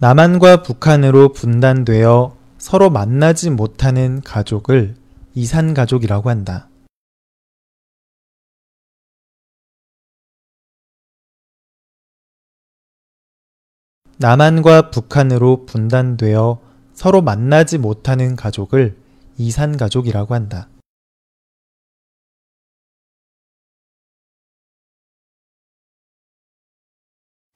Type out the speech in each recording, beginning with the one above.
남한과 북한으로 분단되어 서로 만나지 못하는 가족을 이산가족이라고 한다. 남한과 북한으로 분단되어 서로 만나지 못하는 가족을 이산가족이라고 한다.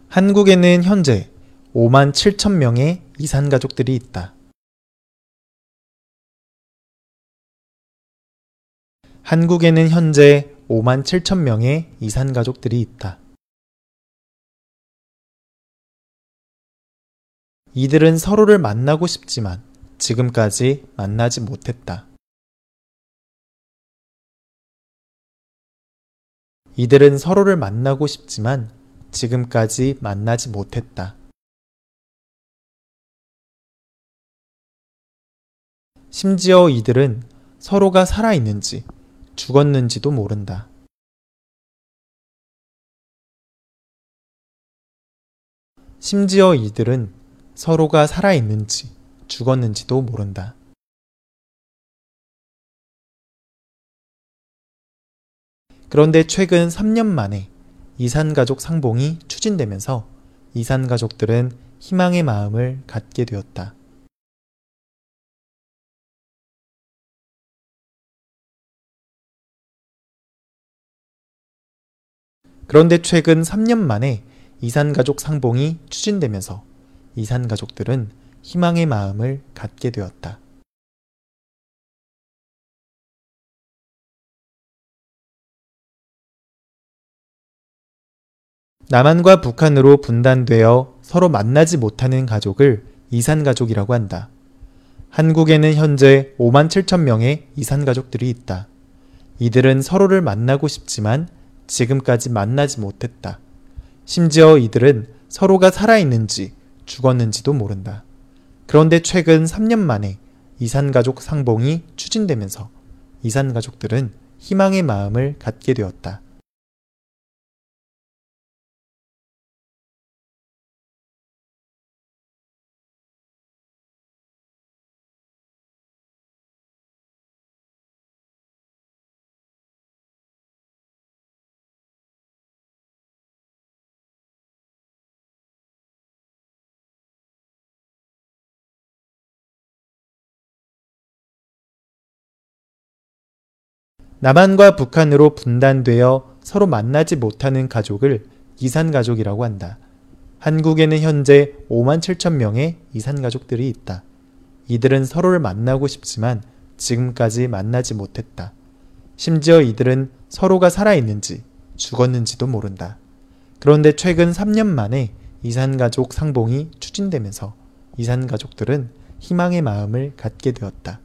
한국에는 현재 5만 7천 명의 이산 가족들이 있다. 한국에는 현재 5만 7천 명의 이산 가족들이 있다. 이들은 서로를 만나고 싶지만 지금까지 만나지 못했다. 이들은 서로를 만나고 싶지만 지금까지 만나지 못했다. 심지어 이들은 서로가 살아있는지 죽었는지도 모른다. 심지어 이들은 서로가 살아있는지 죽었는지도 모른다. 그런데 최근 3년 만에 이산가족 상봉이 추진되면서 이산가족들은 희망의 마음을 갖게 되었다. 그런데 최근 3년 만에 이산가족 상봉이 추진되면서 이산가족들은 희망의 마음을 갖게 되었다. 남한과 북한으로 분단되어 서로 만나지 못하는 가족을 이산가족이라고 한다. 한국에는 현재 5만 7천 명의 이산가족들이 있다. 이들은 서로를 만나고 싶지만 지금까지 만나지 못했다. 심지어 이들은 서로가 살아있는지 죽었는지도 모른다. 그런데 최근 3년 만에 이산가족 상봉이 추진되면서 이산가족들은 희망의 마음을 갖게 되었다. 남한과 북한으로 분단되어 서로 만나지 못하는 가족을 이산 가족이라고 한다. 한국에는 현재 5만 7천 명의 이산 가족들이 있다. 이들은 서로를 만나고 싶지만 지금까지 만나지 못했다. 심지어 이들은 서로가 살아있는지 죽었는지도 모른다. 그런데 최근 3년 만에 이산 가족 상봉이 추진되면서 이산 가족들은 희망의 마음을 갖게 되었다.